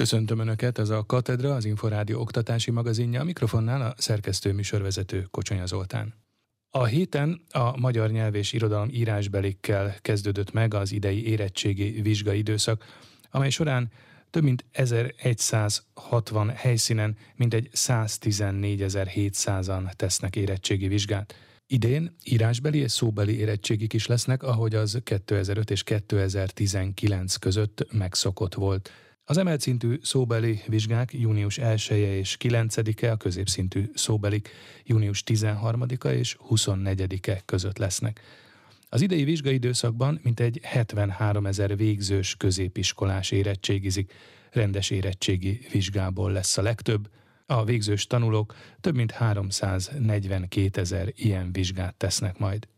Köszöntöm Önöket, ez a Katedra, az Inforádió oktatási magazinja, a mikrofonnál a szerkesztő műsorvezető Kocsonya Zoltán. A héten a magyar nyelv és irodalom írásbelikkel kezdődött meg az idei érettségi vizsgai időszak, amely során több mint 1160 helyszínen mintegy 114.700-an tesznek érettségi vizsgát. Idén írásbeli és szóbeli érettségik is lesznek, ahogy az 2005 és 2019 között megszokott volt. Az emelt szóbeli vizsgák június 1-e és 9-e, a középszintű szóbelik június 13-a és 24-e között lesznek. Az idei vizsgai időszakban mintegy 73 ezer végzős középiskolás érettségizik, rendes érettségi vizsgából lesz a legtöbb. A végzős tanulók több mint 342 ezer ilyen vizsgát tesznek majd.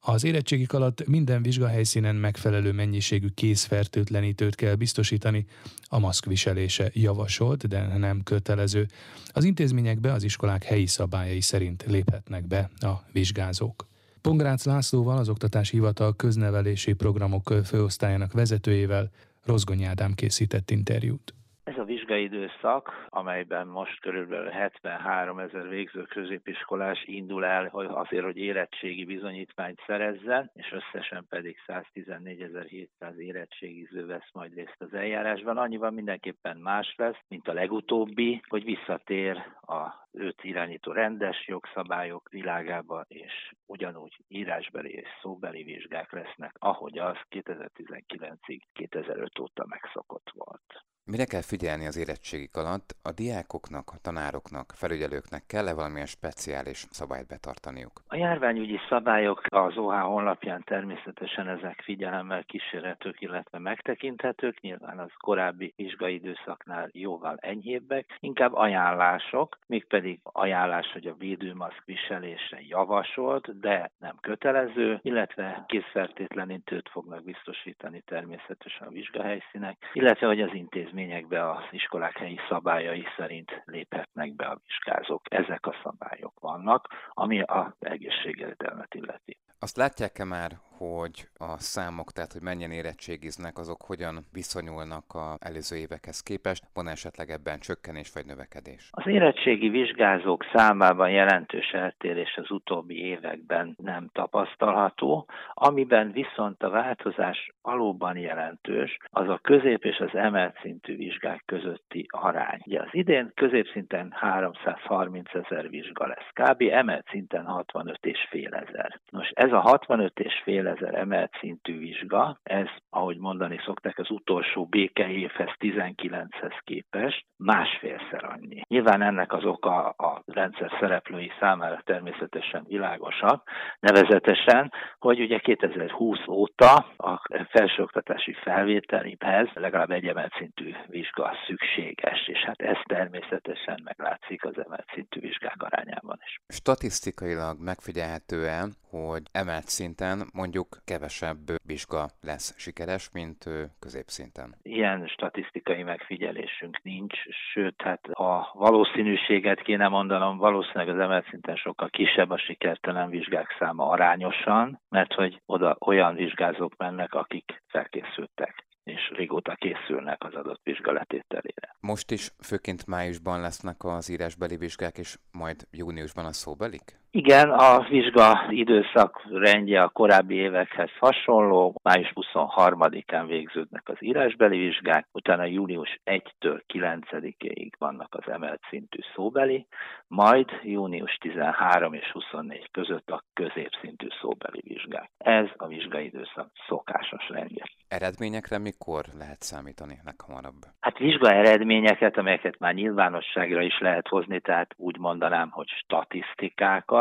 Az érettségik alatt minden vizsgahelyszínen megfelelő mennyiségű készfertőtlenítőt kell biztosítani, a maszk viselése javasolt, de nem kötelező. Az intézményekbe az iskolák helyi szabályai szerint léphetnek be a vizsgázók. Pongrácz Lászlóval, az Oktatási Hivatal köznevelési programok főosztályának vezetőjével Rozgony Ádám készített interjút. Ez a vizsgai időszak, amelyben most körülbelül 73 ezer végző középiskolás indul el azért, hogy érettségi bizonyítványt szerezzen, és összesen pedig 114.700 érettségiző vesz majd részt az eljárásban. Annyiban mindenképpen más lesz, mint a legutóbbi, hogy visszatér a őt irányító rendes jogszabályok világába, és ugyanúgy írásbeli és szóbeli vizsgák lesznek, ahogy az 2019-ig, 2005 óta megszokott volt. Mire kell figyelni az érettségik alatt? A diákoknak, a tanároknak, felügyelőknek kell-e valamilyen speciális szabályt betartaniuk? A járványügyi szabályok az OH honlapján természetesen ezek figyelemmel kísérhetők, illetve megtekinthetők. Nyilván az korábbi vizsgai időszaknál jóval enyhébbek, inkább ajánlások, mégpedig ajánlás, hogy a védőmaszk viselése javasolt, de nem kötelező, illetve készfertétlenítőt fognak biztosítani természetesen a vizsgahelyszínek, illetve hogy az intézmény intézményekbe az iskolák helyi szabályai szerint léphetnek be a vizsgázók. Ezek a szabályok vannak, ami a egészségvédelmet illeti. Azt látják-e már, hogy a számok, tehát hogy mennyien érettségiznek, azok hogyan viszonyulnak az előző évekhez képest? Van esetleg ebben csökkenés vagy növekedés? Az érettségi vizsgázók számában jelentős eltérés az utóbbi években nem tapasztalható, amiben viszont a változás valóban jelentős, az a közép és az emelt szintű vizsgák közötti arány. Ugye az idén középszinten 330 ezer vizsga lesz kb., emelt szinten 65 és fél ezer. Nos, ez a 65 és fél ezer emelt szintű vizsga, ez, ahogy mondani szokták, az utolsó békeévhez 19-hez képest másfélszer annyi. Nyilván ennek az oka a rendszer szereplői számára természetesen világosabb, nevezetesen, hogy ugye 2020 óta a felsőoktatási felvételibhez legalább egy emelt szintű vizsga szükséges, és hát ez természetesen meglátszik az emelt szintű vizsgák arányában is. Statisztikailag megfigyelhetően, hogy emelt szinten mondjuk kevesebb vizsga lesz sikeres, mint középszinten. Ilyen statisztikai megfigyelésünk nincs, sőt, hát a valószínűséget kéne mondanom, valószínűleg az emelt szinten sokkal kisebb a sikertelen vizsgák száma arányosan, mert hogy oda olyan vizsgázók mennek, akik felkészültek és régóta készülnek az adott vizsgaletételére. Most is főként májusban lesznek az írásbeli vizsgák, és majd júniusban a szóbelik? Igen, a vizsga időszak rendje a korábbi évekhez hasonló. Május 23-án végződnek az írásbeli vizsgák, utána június 1-től 9-ig vannak az emelt szintű szóbeli, majd június 13 és 24 között a középszintű szóbeli vizsgák. Ez a vizsgai időszak szokásos rendje. Eredményekre mikor lehet számítani leghamarabb? Hát vizsga eredményeket, amelyeket már nyilvánosságra is lehet hozni, tehát úgy mondanám, hogy statisztikákat,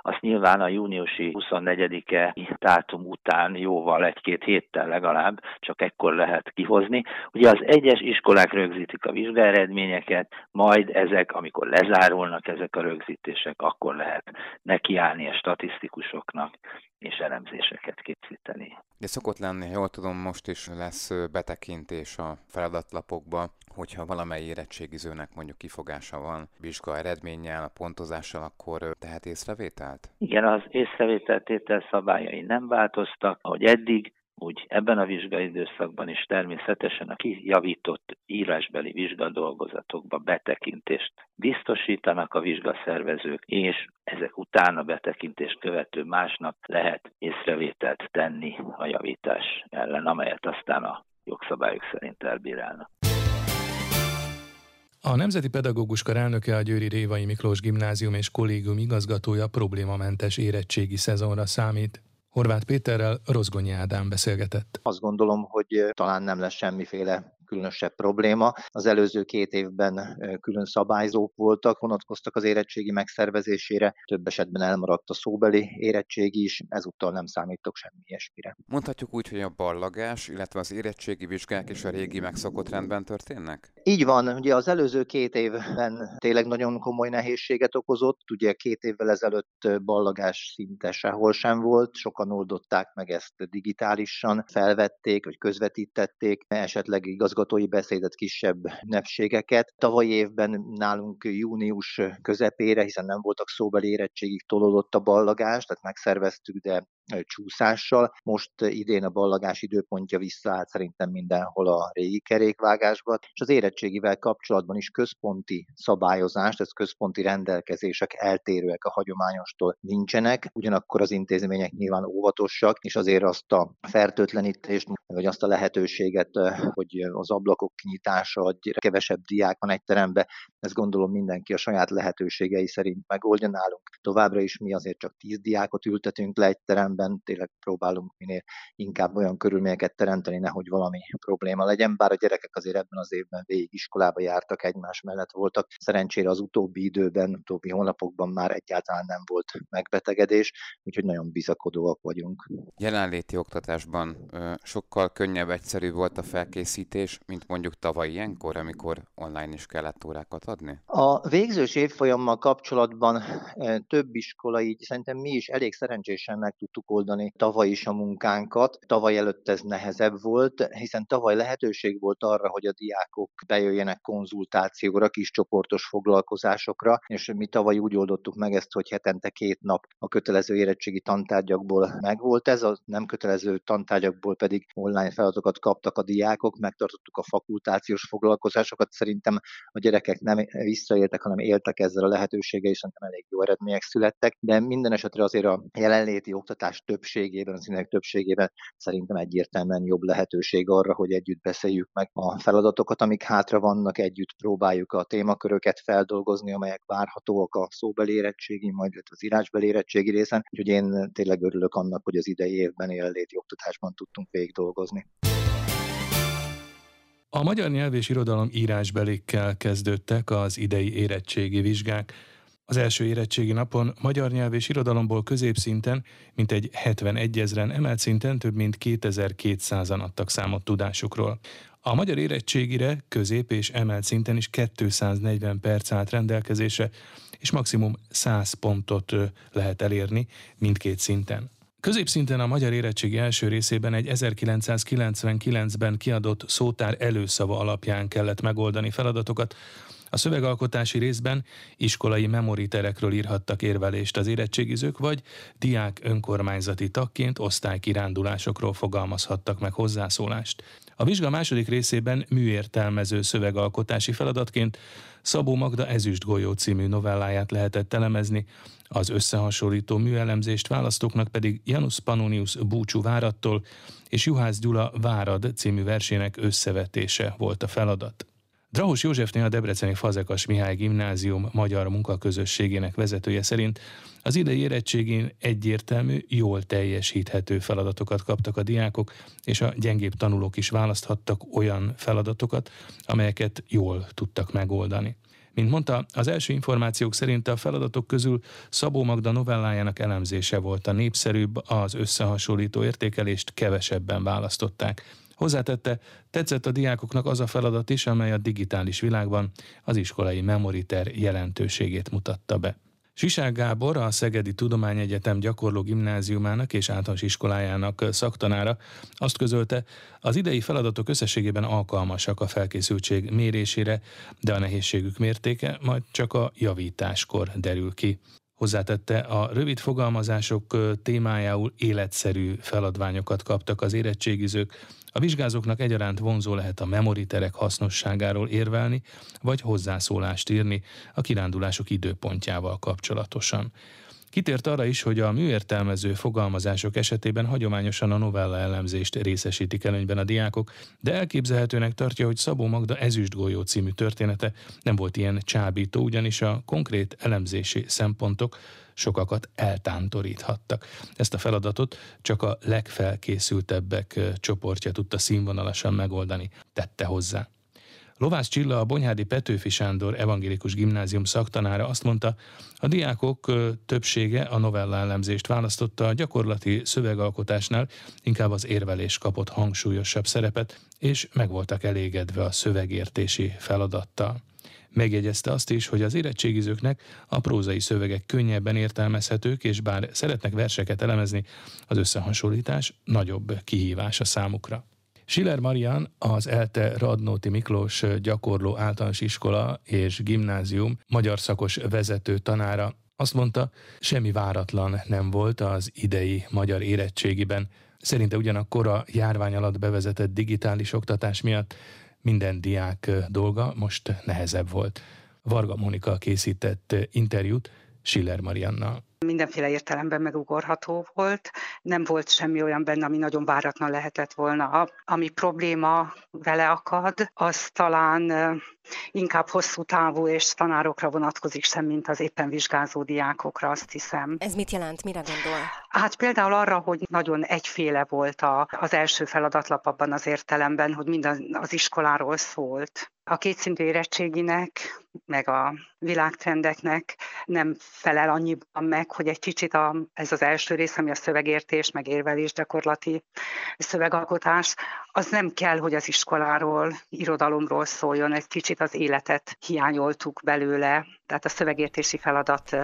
azt nyilván a júniusi 24-e dátum után jóval egy-két héttel legalább csak ekkor lehet kihozni. Ugye az egyes iskolák rögzítik a vizsgaeredményeket, majd ezek, amikor lezárulnak ezek a rögzítések, akkor lehet nekiállni a statisztikusoknak és elemzéseket készíteni. De szokott lenni, jól tudom, most is lesz betekintés a feladatlapokba, hogyha valamely érettségizőnek mondjuk kifogása van vizsga eredménnyel, a pontozással, akkor tehet észrevételt? Igen, az észrevételtétel szabályai nem változtak, ahogy eddig, úgy ebben a vizsgai időszakban is természetesen a kijavított írásbeli vizsgadolgozatokba betekintést biztosítanak a vizsgaszervezők, és ezek után a betekintést követő másnap lehet észrevételt tenni a javítás ellen, amelyet aztán a jogszabályok szerint elbírálnak. A Nemzeti Pedagógus Kar elnöke a Győri Révai Miklós Gimnázium és Kollégium igazgatója problémamentes érettségi szezonra számít. Horváth Péterrel Rozgonyi Ádám beszélgetett. Azt gondolom, hogy talán nem lesz semmiféle különösebb probléma. Az előző két évben külön szabályzók voltak, vonatkoztak az érettségi megszervezésére, több esetben elmaradt a szóbeli érettségi is, ezúttal nem számítok semmi ilyesmire. Mondhatjuk úgy, hogy a ballagás, illetve az érettségi vizsgák is a régi megszokott rendben történnek? Így van, ugye az előző két évben tényleg nagyon komoly nehézséget okozott, ugye két évvel ezelőtt ballagás szinte sehol sem volt, sokan oldották meg ezt digitálisan, felvették, vagy közvetítették, esetleg igazgató igazgatói beszédet, kisebb ünnepségeket. Tavalyi évben nálunk június közepére, hiszen nem voltak szóbeli érettségig tolódott a ballagás, tehát megszerveztük, de csúszással. Most idén a ballagás időpontja visszaállt szerintem mindenhol a régi kerékvágásba, és az érettségivel kapcsolatban is központi szabályozást, ez központi rendelkezések eltérőek a hagyományostól nincsenek, ugyanakkor az intézmények nyilván óvatosak, és azért azt a fertőtlenítést, vagy azt a lehetőséget, hogy az ablakok kinyitása, hogy kevesebb diák van egy terembe, ezt gondolom mindenki a saját lehetőségei szerint megoldja nálunk. Továbbra is mi azért csak tíz diákot ültetünk le egy terembe, amiben tényleg próbálunk minél inkább olyan körülményeket teremteni, nehogy valami probléma legyen, bár a gyerekek azért ebben az évben végig iskolába jártak, egymás mellett voltak. Szerencsére az utóbbi időben, utóbbi hónapokban már egyáltalán nem volt megbetegedés, úgyhogy nagyon bizakodóak vagyunk. Jelenléti oktatásban sokkal könnyebb, egyszerű volt a felkészítés, mint mondjuk tavaly ilyenkor, amikor online is kellett órákat adni? A végzős évfolyammal kapcsolatban több iskola így szerintem mi is elég szerencsésen meg tudtuk oldani tavaly is a munkánkat. Tavaly előtt ez nehezebb volt, hiszen tavaly lehetőség volt arra, hogy a diákok bejöjjenek konzultációra, kis csoportos foglalkozásokra, és mi tavaly úgy oldottuk meg ezt, hogy hetente két nap a kötelező érettségi tantárgyakból megvolt ez, a nem kötelező tantárgyakból pedig online feladatokat kaptak a diákok, megtartottuk a fakultációs foglalkozásokat. Szerintem a gyerekek nem visszaéltek, hanem éltek ezzel a lehetőséggel, és szerintem elég jó eredmények születtek, de minden esetre azért a jelenléti oktatás többségében, az színek többségében szerintem egyértelműen jobb lehetőség arra, hogy együtt beszéljük meg a feladatokat, amik hátra vannak, együtt próbáljuk a témaköröket feldolgozni, amelyek várhatóak a szóbeli érettségi, majd az írásbeli érettségi részen. Úgyhogy én tényleg örülök annak, hogy az idei évben jelenléti oktatásban tudtunk végig dolgozni. A magyar nyelv és irodalom írásbelékkel kezdődtek az idei érettségi vizsgák. Az első érettségi napon magyar nyelv és irodalomból középszinten mintegy 71 ezeren, emelt szinten több mint 2200-an adtak számot tudásukról. A magyar érettségire közép és emelt szinten is 240 perc állt rendelkezésre, és maximum 100 pontot lehet elérni mindkét szinten. Középszinten a magyar érettségi első részében egy 1999-ben kiadott szótár előszava alapján kellett megoldani feladatokat, a szövegalkotási részben iskolai memoriterekről írhattak érvelést az érettségizők, vagy diák önkormányzati tagként osztálykirándulásokról fogalmazhattak meg hozzászólást. A vizsga második részében műértelmező szövegalkotási feladatként Szabó Magda Ezüst golyó című novelláját lehetett elemezni, az összehasonlító műelemzést választóknak pedig Janus Pannonius Búcsú várattól és Juhász Gyula Várad című versének összevetése volt a feladat. Drahos Józsefnél a Debreceni Fazekas Mihály Gimnázium magyar munkaközösségének vezetője szerint az idei érettségén egyértelmű, jól teljesíthető feladatokat kaptak a diákok, és a gyengébb tanulók is választhattak olyan feladatokat, amelyeket jól tudtak megoldani. Mint mondta, az első információk szerint a feladatok közül Szabó Magda novellájának elemzése volt a népszerűbb, az összehasonlító értékelést kevesebben választották. Hozzátette, tetszett a diákoknak az a feladat is, amely a digitális világban az iskolai memoriter jelentőségét mutatta be. Sisák Gábor, a Szegedi Tudományegyetem gyakorló gimnáziumának és általános iskolájának szaktanára azt közölte, az idei feladatok összességében alkalmasak a felkészültség mérésére, de a nehézségük mértéke majd csak a javításkor derül ki. Hozzátette, a rövid fogalmazások témájául életszerű feladványokat kaptak az érettségizők, a vizsgázóknak egyaránt vonzó lehet a memoriterek hasznosságáról érvelni, vagy hozzászólást írni a kirándulások időpontjával kapcsolatosan. Kitért arra is, hogy a műértelmező fogalmazások esetében hagyományosan a novella elemzést részesítik előnyben a diákok, de elképzelhetőnek tartja, hogy Szabó Magda Ezüstgolyó című története nem volt ilyen csábító, ugyanis a konkrét elemzési szempontok sokakat eltántoríthattak. Ezt a feladatot csak a legfelkészültebbek csoportja tudta színvonalasan megoldani, tette hozzá. Lovász Csilla, a Bonyhádi Petőfi Sándor evangélikus gimnázium szaktanára azt mondta, a diákok többsége a novella elemzést választotta, a gyakorlati szövegalkotásnál inkább az érvelés kapott hangsúlyosabb szerepet, és meg voltak elégedve a szövegértési feladattal. Megjegyezte azt is, hogy az érettségizőknek a prózai szövegek könnyebben értelmezhetők, és bár szeretnek verseket elemezni, az összehasonlítás nagyobb kihívás a számukra. Schiller Marian az ELTE Radnóti Miklós gyakorló általános iskola és gimnázium magyar szakos vezető tanára azt mondta, semmi váratlan nem volt az idei magyar érettségiben. Szerinte ugyanakkor a járvány alatt bevezetett digitális oktatás miatt minden diák dolga most nehezebb volt. Varga Monika készített interjút Schiller Mariannal mindenféle értelemben megugorható volt. Nem volt semmi olyan benne, ami nagyon váratlan lehetett volna. Ami probléma vele akad, az talán inkább hosszú távú és tanárokra vonatkozik sem, mint az éppen vizsgázó diákokra, azt hiszem. Ez mit jelent? Mire gondol? Hát például arra, hogy nagyon egyféle volt a, az első feladatlap abban az értelemben, hogy minden az iskoláról szólt. A kétszintű érettséginek, meg a világtrendeknek nem felel annyiban meg, hogy egy kicsit a, ez az első rész, ami a szövegértés, meg érvelés gyakorlati szövegalkotás, az nem kell, hogy az iskoláról, irodalomról szóljon, egy kicsit az életet hiányoltuk belőle, tehát a szövegértési feladat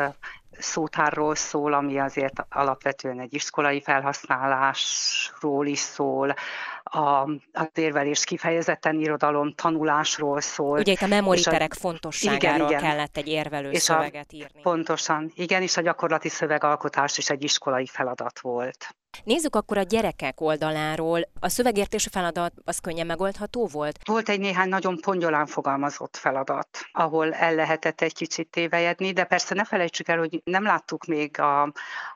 szótárról szól, ami azért alapvetően egy iskolai felhasználásról is szól, a, az érvelés kifejezetten irodalom tanulásról szól. Ugye itt a memoriterek a, fontosságáról igen, igen. kellett egy érvelő és szöveget írni. Pontosan, igen, és a gyakorlati szövegalkotás is egy iskolai feladat volt. Nézzük akkor a gyerekek oldaláról. A szövegértési feladat az könnyen megoldható volt? Volt egy néhány nagyon pongyolán fogalmazott feladat, ahol el lehetett egy kicsit tévejedni, de persze ne felejtsük el, hogy nem láttuk még a,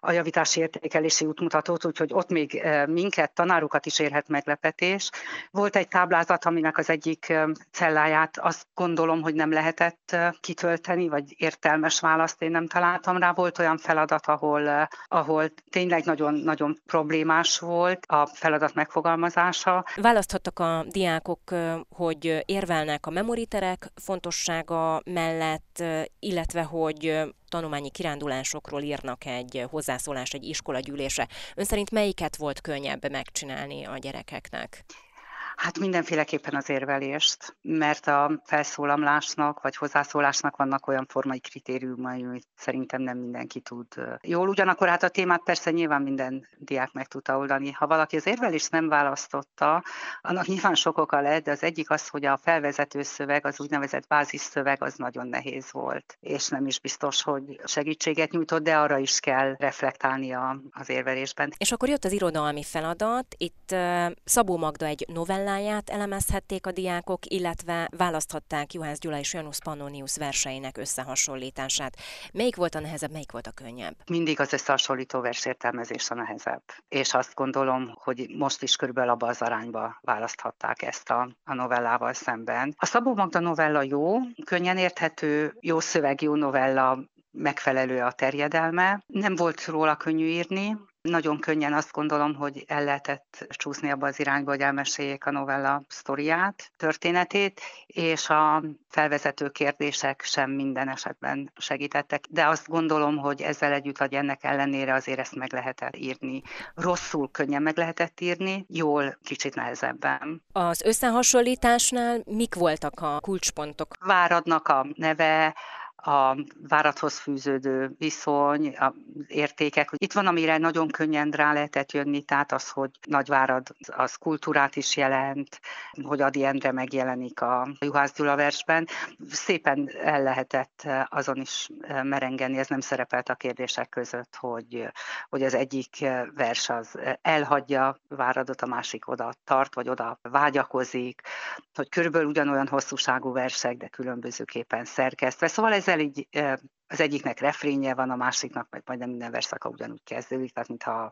a javítási értékelési útmutatót, úgyhogy ott még minket, tanárokat is érhet meglepetés. Volt egy táblázat, aminek az egyik celláját azt gondolom, hogy nem lehetett eh, kitölteni, vagy értelmes választ én nem találtam rá. Volt olyan feladat, ahol, ahol tényleg nagyon, nagyon problémás volt a feladat megfogalmazása. Választhattak a diákok, hogy érvelnek a memoriterek fontossága mellett, illetve hogy tanulmányi kirándulásokról írnak egy hozzászólást egy iskolagyűlésre. Ön szerint melyiket volt könnyebb megcsinálni a gyerekeknek? Hát mindenféleképpen az érvelést, mert a felszólamlásnak vagy hozzászólásnak vannak olyan formai kritériumai, hogy szerintem nem mindenki tud jól. Ugyanakkor hát a témát persze nyilván minden diák meg tudta oldani. Ha valaki az érvelést nem választotta, annak nyilván sok oka lehet, de az egyik az, hogy a felvezető szöveg, az úgynevezett bázis szöveg az nagyon nehéz volt, és nem is biztos, hogy segítséget nyújtott, de arra is kell reflektálni az érvelésben. És akkor jött az irodalmi feladat, itt Szabó Magda egy novella novelláját elemezhették a diákok, illetve választhatták Juhász Gyula és Janusz Pannonius verseinek összehasonlítását. Melyik volt a nehezebb, melyik volt a könnyebb? Mindig az összehasonlító versértelmezés a nehezebb. És azt gondolom, hogy most is körülbelül abba az arányba választhatták ezt a, a novellával szemben. A Szabó Magda novella jó, könnyen érthető, jó szöveg, jó novella, megfelelő a terjedelme. Nem volt róla könnyű írni, nagyon könnyen azt gondolom, hogy el lehetett csúszni abba az irányba, hogy elmeséljék a novella sztoriát, történetét, és a felvezető kérdések sem minden esetben segítettek. De azt gondolom, hogy ezzel együtt, vagy ennek ellenére azért ezt meg lehetett írni. Rosszul könnyen meg lehetett írni, jól kicsit nehezebben. Az összehasonlításnál mik voltak a kulcspontok? Váradnak a neve, a várathoz fűződő viszony, a értékek. Itt van, amire nagyon könnyen rá lehetett jönni, tehát az, hogy Nagyvárad az kultúrát is jelent, hogy Adi Endre megjelenik a Juhász Gyula versben. Szépen el lehetett azon is merengeni, ez nem szerepelt a kérdések között, hogy, hogy az egyik vers az elhagyja Váradot, a másik oda tart, vagy oda vágyakozik, hogy körülbelül ugyanolyan hosszúságú versek, de különbözőképpen szerkesztve. Szóval ezzel így az egyiknek refrénje van, a másiknak meg majdnem minden verszaka ugyanúgy kezdődik, tehát mintha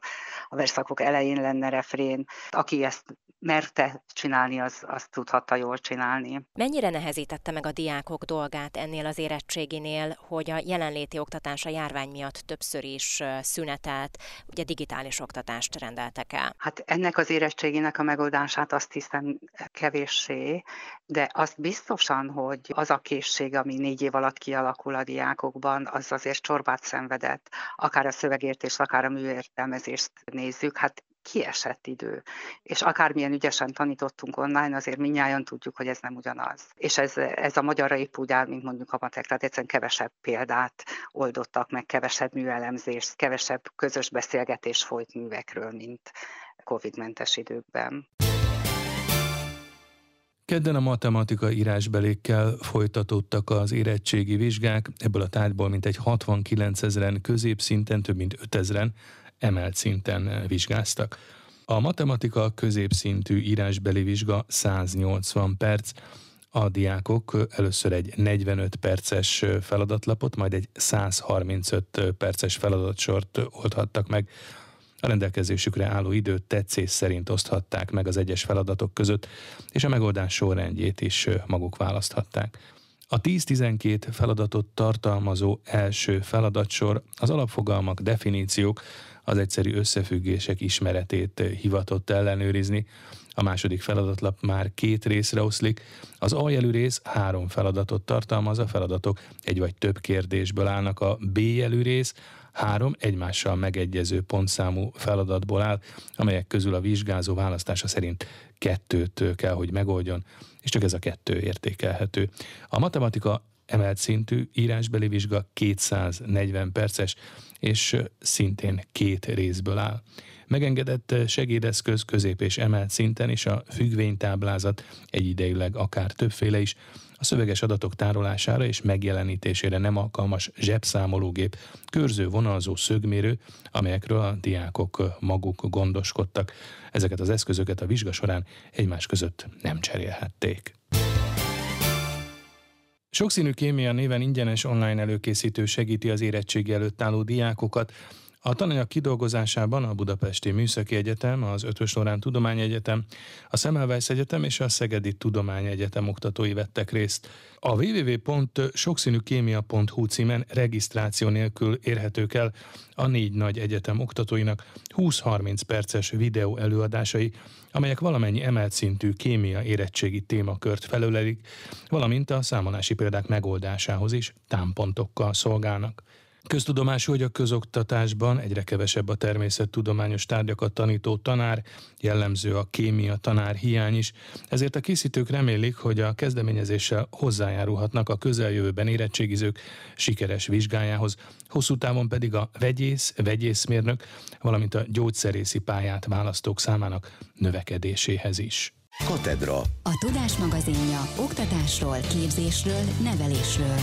a verszakok elején lenne refrén. Aki ezt merte csinálni, az azt tudhatta jól csinálni. Mennyire nehezítette meg a diákok dolgát ennél az érettséginél, hogy a jelenléti oktatás a járvány miatt többször is szünetelt, ugye digitális oktatást rendeltek el? Hát ennek az érettségének a megoldását azt hiszem kevéssé, de azt biztosan, hogy az a készség, ami négy év alatt kialakul a diákokban, az azért csorbát szenvedett, akár a szövegértés, akár a műértelmezést nézzük. Hát kiesett idő. És akármilyen ügyesen tanítottunk online, azért minnyáján tudjuk, hogy ez nem ugyanaz. És ez, ez a magyarra épp úgy áll, mint mondjuk a matek, tehát egyszerűen kevesebb példát oldottak meg, kevesebb műelemzést, kevesebb közös beszélgetés folyt művekről, mint COVID-mentes időkben. Kedden a matematika írásbelékkel folytatódtak az érettségi vizsgák, ebből a tárgyból mintegy 69 ezeren középszinten, több mint 5 ezeren emelt szinten vizsgáztak. A matematika középszintű írásbeli vizsga 180 perc, a diákok először egy 45 perces feladatlapot, majd egy 135 perces feladatsort oldhattak meg. A rendelkezésükre álló időt tetszés szerint oszthatták meg az egyes feladatok között, és a megoldás sorrendjét is maguk választhatták. A 10-12 feladatot tartalmazó első feladatsor az alapfogalmak, definíciók, az egyszerű összefüggések ismeretét hivatott ellenőrizni. A második feladatlap már két részre oszlik. Az aljelű rész három feladatot tartalmaz, a feladatok egy vagy több kérdésből állnak. A B jelű rész három egymással megegyező pontszámú feladatból áll, amelyek közül a vizsgázó választása szerint kettőt kell, hogy megoldjon, és csak ez a kettő értékelhető. A matematika emelt szintű írásbeli vizsga 240 perces, és szintén két részből áll. Megengedett segédeszköz közép és emelt szinten is a függvénytáblázat egyidejűleg akár többféle is, a szöveges adatok tárolására és megjelenítésére nem alkalmas zsebszámológép, körző, vonalzó, szögmérő, amelyekről a diákok maguk gondoskodtak. Ezeket az eszközöket a vizsga során egymás között nem cserélhették. Sokszínű kémia néven ingyenes online előkészítő segíti az érettségi előtt álló diákokat, a tananyag kidolgozásában a Budapesti Műszaki Egyetem, az Ötös Lorán Tudományegyetem, a Semmelweis Egyetem és a Szegedi Tudományegyetem oktatói vettek részt. A www.sokszínűkémia.hu címen regisztráció nélkül érhetők el a négy nagy egyetem oktatóinak 20-30 perces videó előadásai, amelyek valamennyi emelt szintű kémia érettségi témakört felölelik, valamint a számolási példák megoldásához is támpontokkal szolgálnak. Köztudomású, hogy a közoktatásban egyre kevesebb a természettudományos tárgyakat tanító tanár, jellemző a kémia tanár hiány is, ezért a készítők remélik, hogy a kezdeményezéssel hozzájárulhatnak a közeljövőben érettségizők sikeres vizsgájához, hosszú távon pedig a vegyész, vegyészmérnök, valamint a gyógyszerészi pályát választók számának növekedéséhez is. Katedra. A Tudás magazinja oktatásról, képzésről, nevelésről.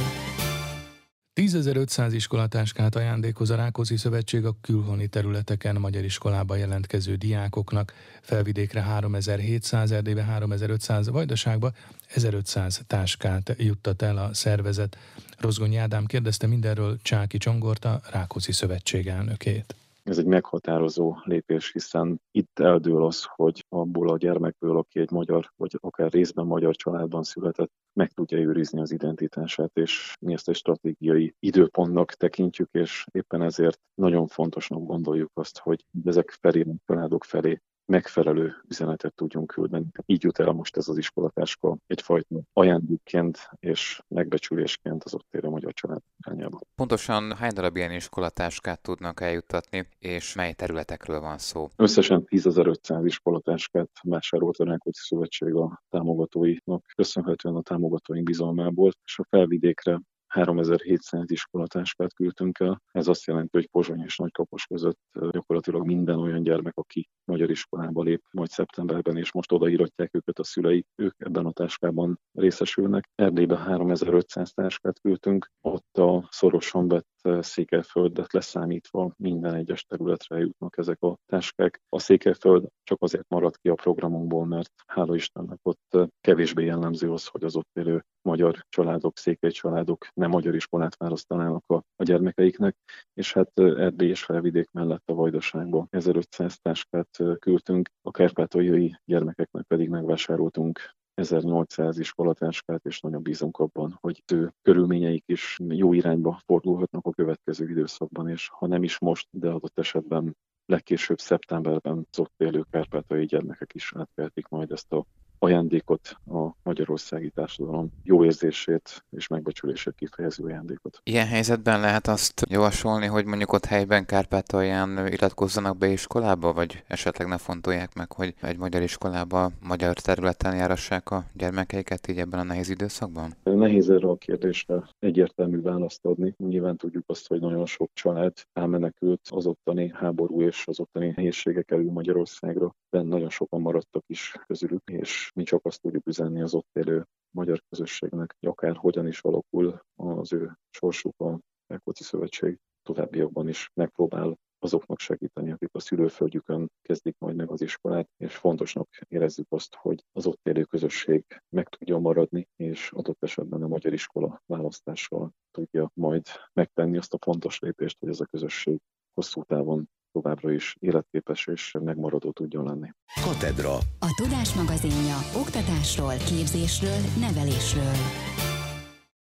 10.500 iskolatáskát ajándékoz a Rákóczi Szövetség a külhoni területeken magyar iskolába jelentkező diákoknak, felvidékre 3700, Erdélybe 3500, Vajdaságba 1500 táskát juttat el a szervezet. Rozgonyi Ádám kérdezte mindenről Csáki Csongorta, Rákóczi Szövetség elnökét. Ez egy meghatározó lépés, hiszen itt eldől az, hogy abból a gyermekből, aki egy magyar, vagy akár részben magyar családban született, meg tudja őrizni az identitását, és mi ezt egy stratégiai időpontnak tekintjük, és éppen ezért nagyon fontosnak gondoljuk azt, hogy ezek felé, családok felé megfelelő üzenetet tudjunk küldeni. Így jut el most ez az iskolatáska egyfajta ajándékként és megbecsülésként az ott élő magyar család irányába. Pontosan hány darab ilyen iskolatáskát tudnak eljuttatni, és mely területekről van szó? Összesen 10.500 iskolatáskát vásárolt a Rákóczi Szövetség a támogatóinak, köszönhetően a támogatóink bizalmából, és a felvidékre 3700 iskolatáskát küldtünk el. Ez azt jelenti, hogy Pozsony és Nagykapos között gyakorlatilag minden olyan gyermek, aki magyar iskolába lép majd szeptemberben, és most odaíratják őket a szülei, ők ebben a táskában részesülnek. Erdélybe 3500 táskát küldtünk, ott a szorosan vett Székelyföldet leszámítva minden egyes területre jutnak ezek a táskák. A Székelyföld csak azért maradt ki a programunkból, mert hála Istennek ott kevésbé jellemző az, hogy az ott élő magyar családok, székely családok nem magyar iskolát választanának a, a gyermekeiknek, és hát Erdély és Felvidék mellett a Vajdaságba 1500 táskát küldtünk, a kárpátaljai gyermekeknek pedig megvásároltunk 1800 iskolatáskát, és nagyon bízunk abban, hogy ő körülményeik is jó irányba fordulhatnak a következő időszakban, és ha nem is most, de adott esetben legkésőbb szeptemberben az ott élő kárpátai gyermekek is átkeltik majd ezt a ajándékot, a magyarországi társadalom jó érzését és megbecsülését kifejező ajándékot. Ilyen helyzetben lehet azt javasolni, hogy mondjuk ott helyben Kárpátalján iratkozzanak be iskolába, vagy esetleg ne fontolják meg, hogy egy magyar iskolába magyar területen járassák a gyermekeiket így ebben a nehéz időszakban? Nehéz erre a kérdésre egyértelmű választ adni. Nyilván tudjuk azt, hogy nagyon sok család elmenekült az ottani háború és az ottani nehézségek elő Magyarországra, de nagyon sokan maradtak is közülük, és mi csak azt tudjuk üzenni az ott élő magyar közösségnek, hogy akár hogyan is alakul az ő sorsuk a Rákóczi Szövetség továbbiakban is megpróbál azoknak segíteni, akik a szülőföldjükön kezdik majd meg az iskolát, és fontosnak érezzük azt, hogy az ott élő közösség meg tudja maradni, és adott esetben a magyar iskola választással tudja majd megtenni azt a fontos lépést, hogy ez a közösség hosszú távon továbbra is életképes és megmaradó tudjon lenni. Katedra. A Tudás magazinja oktatásról, képzésről, nevelésről.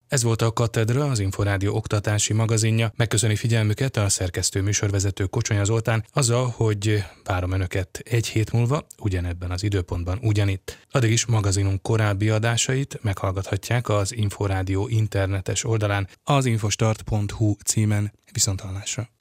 Ez volt a Katedra, az Inforádió oktatási magazinja. Megköszöni figyelmüket a szerkesztő műsorvezető Kocsonya Zoltán azzal, hogy várom Önöket egy hét múlva, ugyanebben az időpontban ugyanitt. Addig is magazinunk korábbi adásait meghallgathatják az Inforádió internetes oldalán az infostart.hu címen. Viszontalásra!